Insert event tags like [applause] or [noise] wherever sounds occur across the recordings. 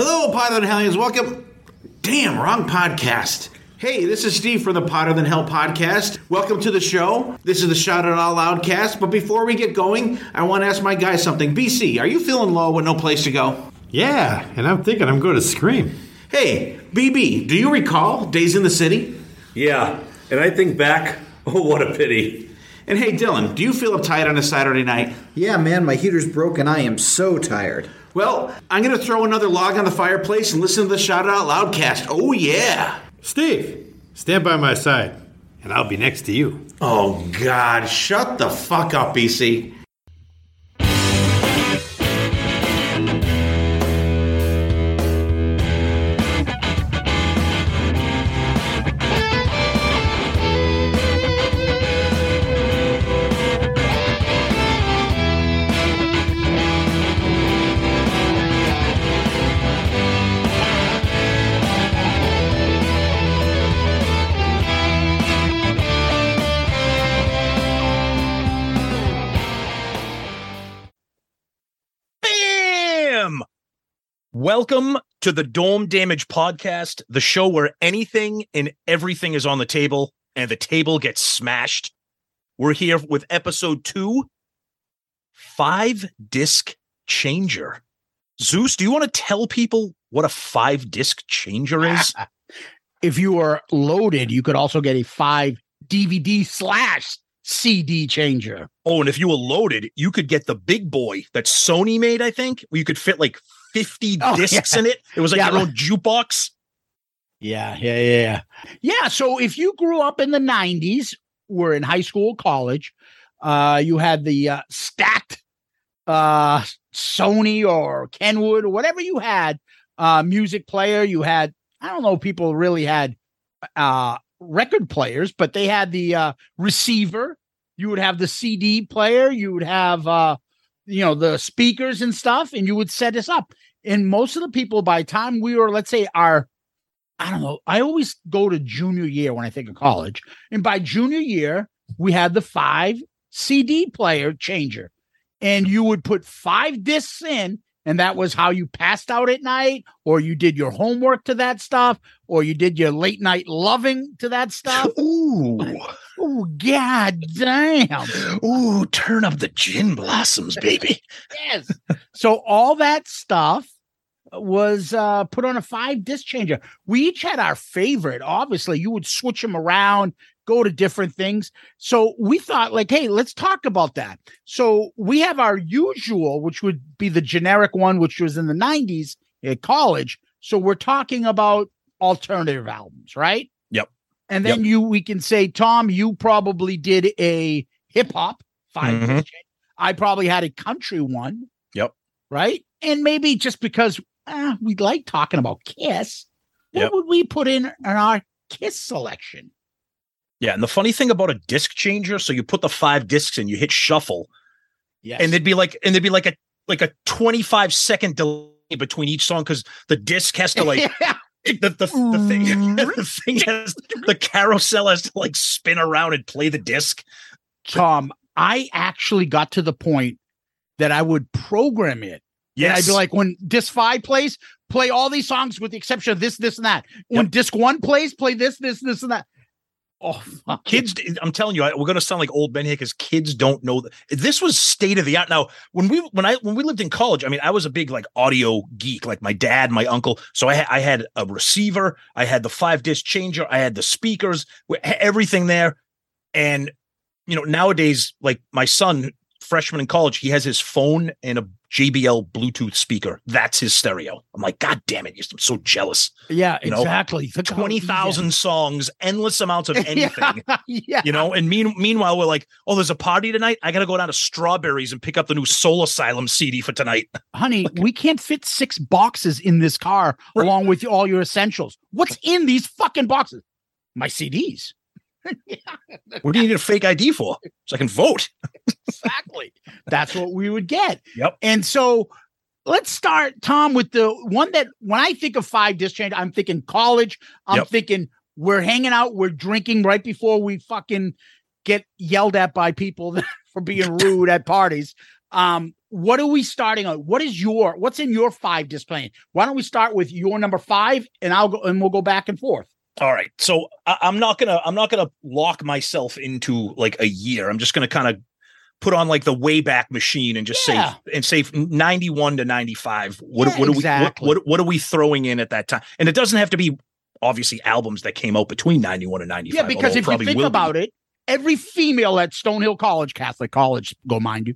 Hello, Hotter Than Hellions. Welcome. Damn, wrong podcast. Hey, this is Steve from the Hotter Than Hell podcast. Welcome to the show. This is the Shout It Out Loudcast. But before we get going, I want to ask my guy something. BC, are you feeling low with no place to go? Yeah, and I'm thinking I'm going to scream. Hey, BB, do you recall Days in the City? Yeah, and I think back, [laughs] oh, what a pity. And hey, Dylan, do you feel uptight on a Saturday night? Yeah, man, my heater's broken. I am so tired. Well, I'm going to throw another log on the fireplace and listen to the Shout Out Loud cast. Oh, yeah. Steve, stand by my side, and I'll be next to you. Oh, God. Shut the fuck up, BC. Welcome to the Dorm Damage Podcast, the show where anything and everything is on the table and the table gets smashed. We're here with episode two Five Disc Changer. Zeus, do you want to tell people what a five disc changer is? [laughs] if you are loaded, you could also get a five DVD slash CD changer. Oh, and if you were loaded, you could get the big boy that Sony made, I think, where you could fit like 50 Oh, discs yeah. in it. It was like Yeah, your own jukebox. Yeah, yeah, yeah, yeah. Yeah. So if you grew up in the 90s, were in high school, college, uh, you had the uh, stacked uh, Sony or Kenwood or whatever you had, uh, music player. You had, I don't know, people really had uh, record players, but they had the uh, receiver. You would have the CD player. You would have, uh, you know, the speakers and stuff, and you would set this up. And most of the people, by the time we were, let's say, our I don't know. I always go to junior year when I think of college. And by junior year, we had the five CD player changer. And you would put five discs in, and that was how you passed out at night, or you did your homework to that stuff, or you did your late night loving to that stuff. [laughs] Ooh. oh, god damn. Ooh, turn up the gin blossoms, baby. [laughs] Yes. so all that stuff was uh put on a five disc changer. We each had our favorite. Obviously, you would switch them around, go to different things. So we thought, like, hey, let's talk about that. So we have our usual, which would be the generic one, which was in the 90s at college. So we're talking about alternative albums, right? Yep. And then you we can say, Tom, you probably did a hip hop 5 Mhm. I probably had a country one. Yep. Right. And maybe just because uh, we like talking about Kiss, what Yep. would we put in, in our Kiss selection? Yeah, and the funny thing about a disc changer, so you put the five discs in, you hit shuffle, Yes. and there'd be like, and there'd be like a like a twenty five second delay between each song because the disc has to like [laughs] yeah. the the, the thing [laughs] the mm-hmm. thing has the carousel has to like spin around and play the disc. Tom, I actually got to the point that I would program it. And Yes, I'd be like, when disc five plays, play all these songs with the exception of this, this, and that. When disc one plays, play this, this, this, and that. Oh, kids i'm telling you we're going to sound like old ben here because kids don't know that this was state of the art. Now when we when i when we lived in college i mean i was a big like audio geek like my dad my uncle so i, I had a receiver i had the five disc changer i had the speakers everything there. And you know nowadays like my son freshman in college he has his phone and a jbl bluetooth speaker that's his stereo i'm like god damn it i'm so jealous Yeah, you know, exactly. Look how easy- 20000 songs endless amounts of [laughs] anything Yeah, yeah. you know and mean, meanwhile we're like oh there's a party tonight i gotta go down to strawberries and pick up the new soul asylum cd for tonight [laughs] honey, we can't fit six boxes in this car Right. along with all your essentials. What's in these fucking boxes? My CDs. What do you need a fake id for so i can vote exactly. That's what we would get. Yep. And so let's start, Tom, with the one that when I think of five disc change, I'm thinking college. I'm Yep. thinking we're hanging out, we're drinking right before we fucking get yelled at by people [laughs] for being [laughs] rude at parties. Um, what are we starting on? What is your what's in your five disc playing? Why don't we start with your number five and I'll go and we'll go back and forth. All right. So I, I'm not gonna I'm not gonna lock myself into like a year. I'm just gonna kind of put on like the wayback machine and just Yeah. say and say 91 to 95. What Yeah, what are exactly. we what, what what are we throwing in at that time? And it doesn't have to be obviously albums that came out between 91 and 95. Yeah, because if you think about it, every female at Stonehill College, Catholic College, go mind you,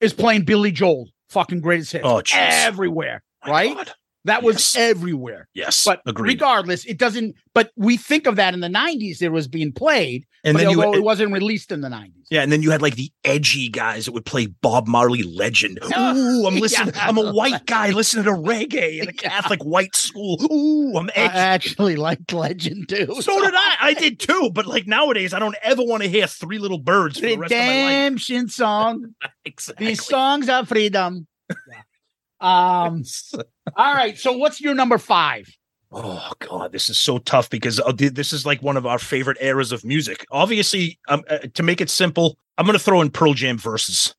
is playing Billy Joel, fucking greatest hits. Oh, everywhere, right? That was Yes. everywhere. Yes. But agreed. regardless, it doesn't. But we think of that in the '90s, it was being played, and then you although it wasn't released in the '90s. Yeah, and then you had like the edgy guys that would play Bob Marley Legend. [laughs] Ooh, I'm listening. Yeah. [laughs] I'm a white guy listening to reggae in a Yeah. Catholic white school. Ooh, I'm I actually liked Legend too. so did I. I did too. But like nowadays, I don't ever want to hear Three Little Birds for the rest of my life. Redemption song. [laughs] Exactly. These songs are freedom. Um. [laughs] All right. So what's your number five? Oh God, this is so tough because uh, this is like one of our favorite eras of music. Obviously, um, uh, to make it simple, I'm going to throw in Pearl Jam Versus.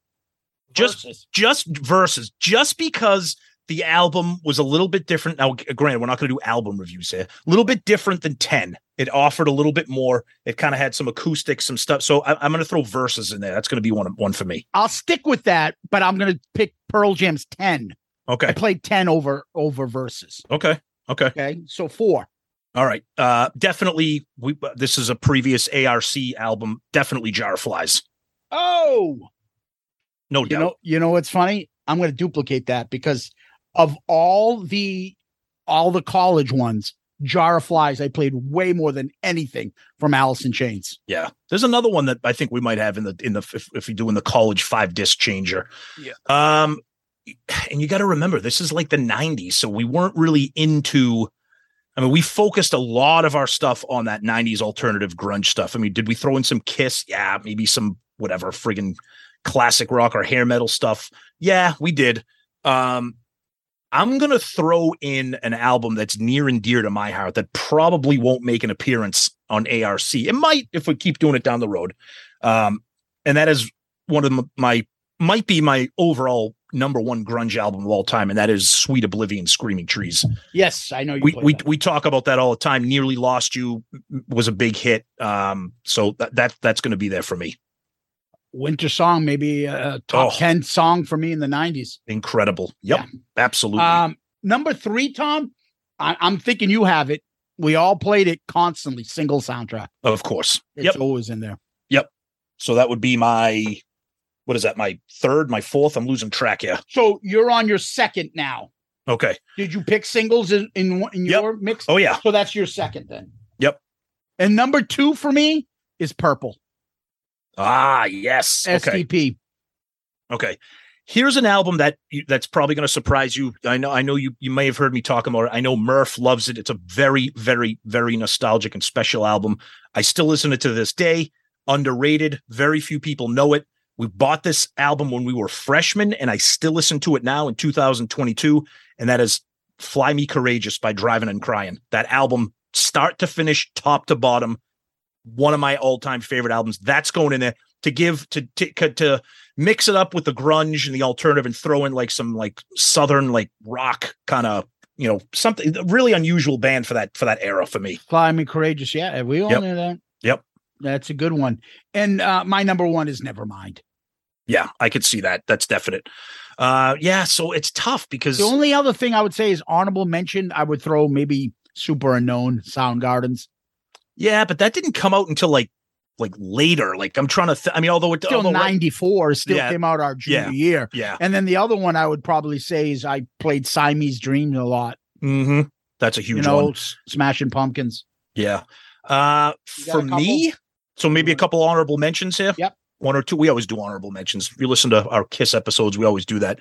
Just Versus. just Versus, just because the album was a little bit different. Now, granted, we're not going to do album reviews here. A little bit different than Ten. It offered a little bit more. It kind of had some acoustics, some stuff. So I, I'm going to throw Versus in there. That's going to be one one for me. I'll stick with that, but I'm going to pick Pearl Jam's ten. I played ten over over Versus. Okay. Okay. Okay, so four. All right. Uh, definitely. We. This is a previous ARC album. Definitely Jar Flies. Oh, No you doubt. know, you know what's funny? I'm going to duplicate that because of all the all the college ones, Jar of Flies, I played way more than anything from Alice in Chains. Yeah, there's another one that I think we might have in the in the if, if we do in the college five disc changer. Yeah. Um, and you got to remember this is like the '90s, so we weren't really into. I mean, we focused a lot of our stuff on that '90s alternative grunge stuff. I mean, did we throw in some Kiss? Yeah, maybe some whatever friggin' classic rock or hair metal stuff. Yeah, we did. Um, I'm gonna throw in an album that's near and dear to my heart that probably won't make an appearance on ARC. It might if we keep doing it down the road. Um, and that is one of my might be my overall number one grunge album of all time, and that is Sweet Oblivion, Screaming Trees. Yes, I know you. We we that. we talk about that all the time. Nearly Lost You was a big hit. Um, so that, that that's going to be there for me. Winter Song, maybe a top Oh. ten song for me in the '90s. Incredible. Yep, absolutely. Um, number three, Tom, I, I'm thinking you have it. We all played it constantly, single soundtrack. of course. It's Yep. always in there. Yep. So that would be my what is that? My third, my fourth. I'm losing track here. So you're on your second now. Okay. Did you pick singles in in, in Yep. your mix? Oh yeah. So that's your second then. Yep. And number two for me is Purple Ah, yes. Okay. STP. Okay. Here's an album that you, that's probably going to surprise you. I know. I know you. You may have heard me talk about it. I know Murph loves it. It's a very, very, very nostalgic and special album. I still listen to it to this day. Underrated. Very few people know it. We bought this album when we were freshmen, and I still listen to it now in 2022. And that is "Fly Me Courageous" by Drivin' N' Cryin'. That album, start to finish, top to bottom, one of my all-time favorite albums. That's going in there to give to to, to mix it up with the grunge and the alternative and throw in like some like southern like rock kind of you know something really unusual band for that for that era for me Fly Me Courageous. Yeah, we all Yep. knew that. That's a good one. And uh, my number one is Nevermind. yeah i could see that that's definite uh yeah so it's tough because The only other thing I would say is honorable mention. I would throw maybe Superunknown Sound Gardens. yeah but that didn't come out until like like later like i'm trying to th- i mean although it Still although, right- 94 still Yeah. came out our junior Yeah. year. yeah And then the other one I would probably say is I played Siamese Dream a lot. hmm that's a huge you know, one Smashing Pumpkins. yeah uh for me so maybe a couple honorable mentions here? Yep. one or two? We always do honorable mentions. If you listen to our kiss episodes we always do that.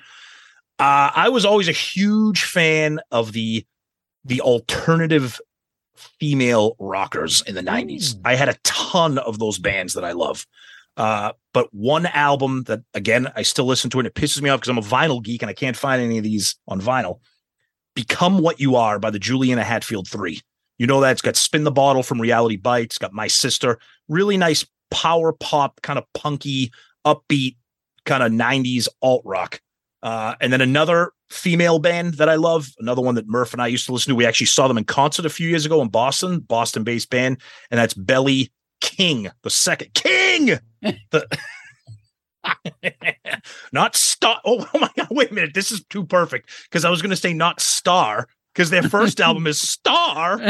Uh i was always a huge fan of the the alternative female rockers in the 90s Mm. i had a ton of those bands that i love. Uh but one album that again i still listen to and it pisses me off because i'm a vinyl geek and i can't find any of these on vinyl. Become what you are by the juliana hatfield 3 you know that it's got spin the bottle from reality bites got my sister really nice power pop kind of punky upbeat kind of 90s alt rock. Uh, and then another female band that I love, another one that Murph and I used to listen to. We actually saw them in concert a few years ago in Boston, Boston based band, and that's Belly King, the second King. [laughs] the [laughs] not star. Oh, [laughs] oh my god! Wait a minute. This is too perfect because I was going to say not star because their first album is [laughs] Star,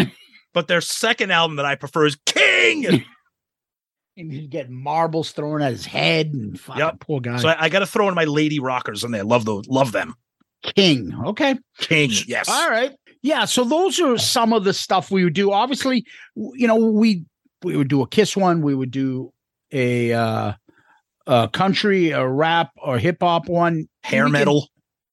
but their second album that I prefer is King. [laughs] And he's get marbles thrown at his head and fucking Yep. poor guy. So I, I got to throw in my lady rockers in there. Love those. Love them. King. Okay. King. Yes. All right. Yeah. So those are some of the stuff we would do. Obviously, you know, we we would do a kiss one. We would do a uh, a country, a rap, or hip hop one. Hair metal.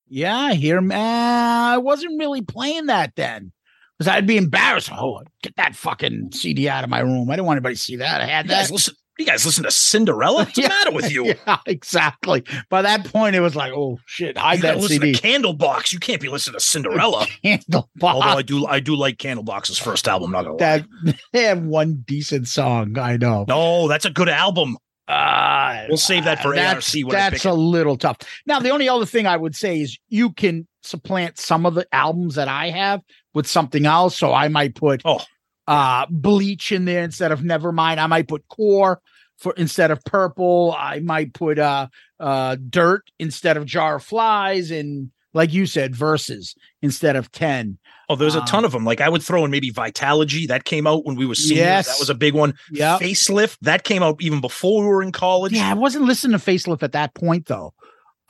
Yeah, here, man. I wasn't really playing that then because I'd be embarrassed. Oh, get that fucking CD out of my room. I didn't want anybody to see that. I had You guys that. listen. You guys listen to Cinderella? What's [laughs] Yeah. the matter with you? [laughs] Yeah, exactly. By that point, it was like, oh shit, hide You gotta that listen CD. to Candlebox. You can't be listening to Cinderella. [laughs] Candle Although I do, I do like Candlebox's first album. Not gonna lie. That they have one decent song. I know. No, that's a good album. Uh, We'll save that for that's, ARC that's a little tough. Now, the only other thing I would say is you can supplant some of the albums that I have with something else. So I might put Oh. uh bleach in there instead of nevermind. I might put core for instead of purple. I might put uh uh dirt instead of jar of flies and like you said, Versus instead of 10. Oh, there's a Um, ton of them. Like I would throw in maybe Vitalogy. That came out when we were seniors. Yes. That was a big one. Yeah. Facelift. That came out even before we were in college. Yeah, I wasn't listening to Facelift at that point though.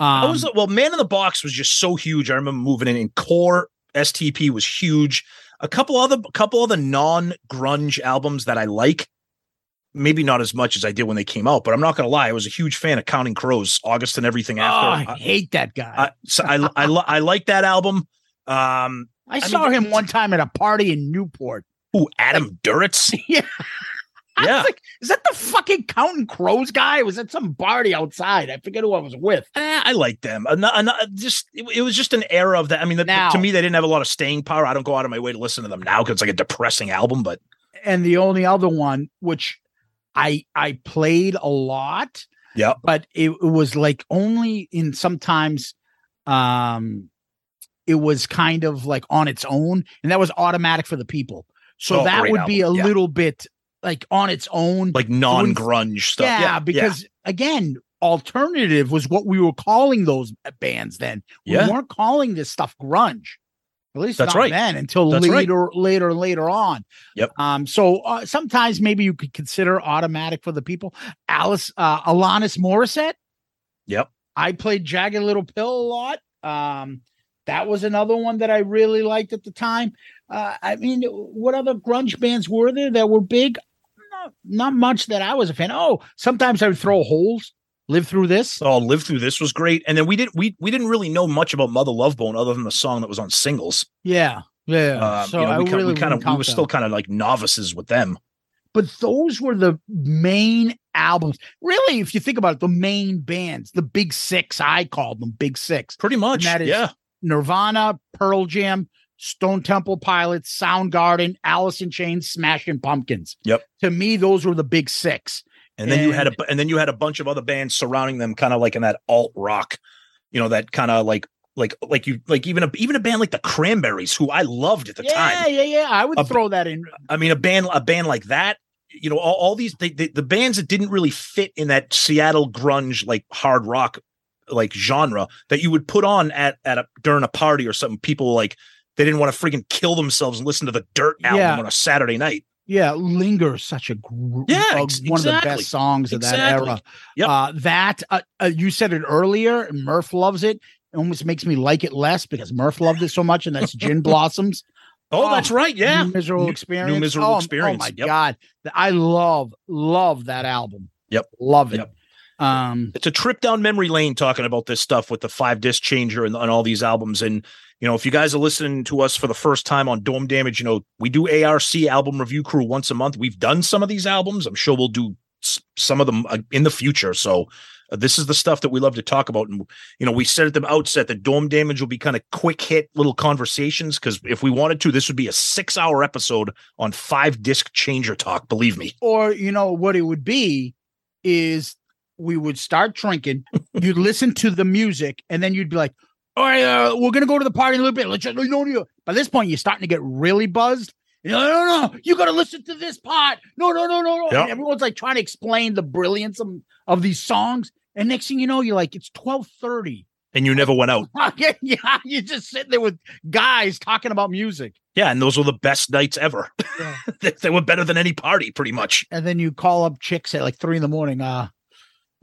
Um, I was well, Man in the Box was just so huge. I remember moving in, and Core STP was huge. A couple other, a couple other non-grunge albums that I like. Maybe not as much as I did when they came out, but I'm not gonna lie. I was a huge fan of Counting Crows, August and everything oh, after. I hate that guy. I, so I, I, li- I like that album. Um, I, mean, saw him one time at a party in Newport. ooh, Adam Duritz. [laughs] Yeah. I Yeah. was like, is that the fucking Counting Crows guy? It was at some party outside. I forget who I was with. Eh, I like them. Ano- ano- just it, it was just an era of that. I mean, the, Now- to me, they didn't have a lot of staying power. I don't go out of my way to listen to them now because it's like a depressing album. But And the only other one, which I I played a lot, yeah, but it, it was like only in sometimes um it was kind of like on its own, and that was automatic for the people. So Oh, that would be a yeah. little bit like on its own. like non-grunge stuff. Yeah, because again, alternative was what we were calling those bands then. We Yeah. weren't calling this stuff grunge. At least That's not right. then until That's right. later, later, later on. Yep. Um. So uh, sometimes maybe you could consider automatic for the people. Alice, uh, Alanis Morissette. Yep. I played Jagged Little Pill a lot. Um, that was another one that I really liked at the time. Uh, I mean, what other grunge bands were there that were big? Not, not much that I was a fan. Oh, sometimes I would throw holes. Live through this. Oh, live through this was great, and then we didn't we we didn't really know much about Mother Love Bone other than the song that was on singles. Yeah, yeah. Um, so you know, I we, really we kind of we were them. still kind of like novices with them. but those were the main albums. Really, if you think about it, the main bands, the big six, I called them big six. Pretty much, that is- yeah. Nirvana, Pearl Jam, Stone Temple Pilots, Soundgarden, Alice in Chains, Smashing Pumpkins. Yep. To me, those were the big six. And then you had a And- and then you had a bunch of other bands surrounding them, kind of like in that alt rock, you know, that kind of like like like you like even a even a band like the Cranberries, who I loved at the yeah, time. Yeah, yeah, yeah. I would A- throw that in. I mean, a band a band like that, you know, all, all these they, they, the bands that didn't really fit in that Seattle grunge like hard rock like genre that you would put on at at a during a party or something. People like they didn't want to freaking kill themselves and listen to the Dirt album Yeah. on a Saturday night. Yeah, Linger, such a gr- Yeah, uh, ex- one of the best songs of that era. Yep. Uh, that uh, uh, you said it earlier. and Murph loves it. It almost makes me like it less because Murph loved it so much, and that's Gin [laughs] Blossoms. Oh, Oh, that's right. Yeah. New miserable New- experience. New Miserable oh, Experience. Oh my Yep. god, I love love that album. Yep. love it. Yep. Um, it's a trip down memory lane talking about this stuff with the five disc changer and, and all these albums. And you know, if you guys are listening to us for the first time on Dorm Damage, you know we do ARC album review crew once a month. We've done some of these albums. I'm sure we'll do some of them uh, in the future. So. uh, this is the stuff that we love to talk about, and you know, we said at the outset that Dorm Damage will be kind of quick hit little conversations because if we wanted to, this would be a six-hour episode on five disc changer talk. Believe me. or you know what it would be is we would start drinking, you'd listen to the music, and then you'd be like, "All right, uh, we're gonna go to the party in a little bit. Let's just, you know, you." By this point, you're starting to get really buzzed. You no, no, no, you got to listen to this part. No, no, no, no, no. Yep. Everyone's like trying to explain the brilliance of, of these songs, and next thing you know, you're like, it's twelve thirty. And you never went out. [laughs] yeah, you're just sitting there with guys talking about music. Yeah, and those were the best nights ever. Yeah. they, [laughs] they were better than any party, pretty much. and then you call up chicks at like three in the morning. Uh,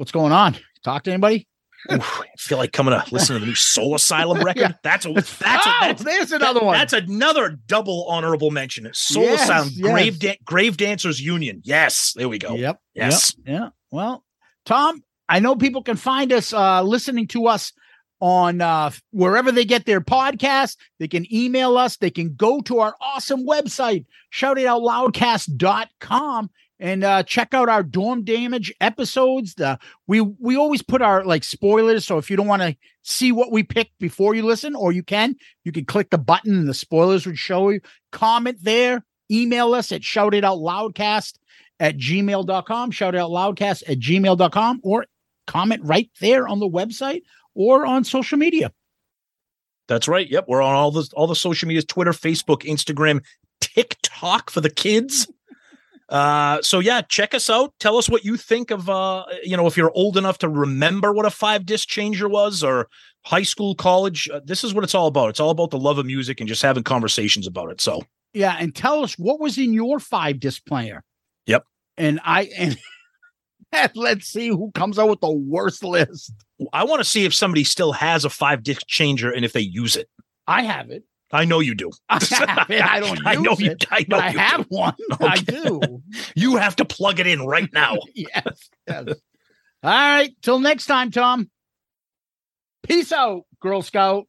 what's going on? Talk to anybody? Oof, I feel like coming to listen to the new Soul Asylum [laughs] record. Yeah. That's a that's a, Oh, that's there's another one. That's another double honorable mention. Soul Yes, Asylum, yes. Grave da- Grave Dancers Union. Yes, there we go. Yep. Yes. Yep, yeah. Well, Tom, I know people can find us uh, listening to us on uh, wherever they get their podcast. They can email us. They can go to our awesome website, shoutitoutloudcast.com, and uh, check out our dorm damage episodes. The, we we always put our like spoilers. So if you don't want to see what we picked before you listen, or you can, you can click the button and the spoilers would show you. Comment there. Email us at shoutitoutloudcast at gmail.com, shout out loudcast at gmail.com, or comment right there on the website or on social media. That's right. Yep, we're on all the all the social medias: Twitter, Facebook, Instagram, TikTok for the kids. Uh, so yeah, check us out. Tell us what you think of uh, you know, if you're old enough to remember what a five disc changer was, or high school, college. Uh, this is what it's all about. It's all about the love of music and just having conversations about it. So Yeah, and tell us what was in your five disc player. Yep. And I and [laughs] let's see who comes out with the worst list. I want to see if somebody still has a five disc changer and if they use it. I have it. I know you do. I. [laughs] I don't I know you. it, I know I you have do. one. I do. You have to plug it in right [laughs] now. yes, yes. All right. Till next time, Tom. Peace out, Girl Scout.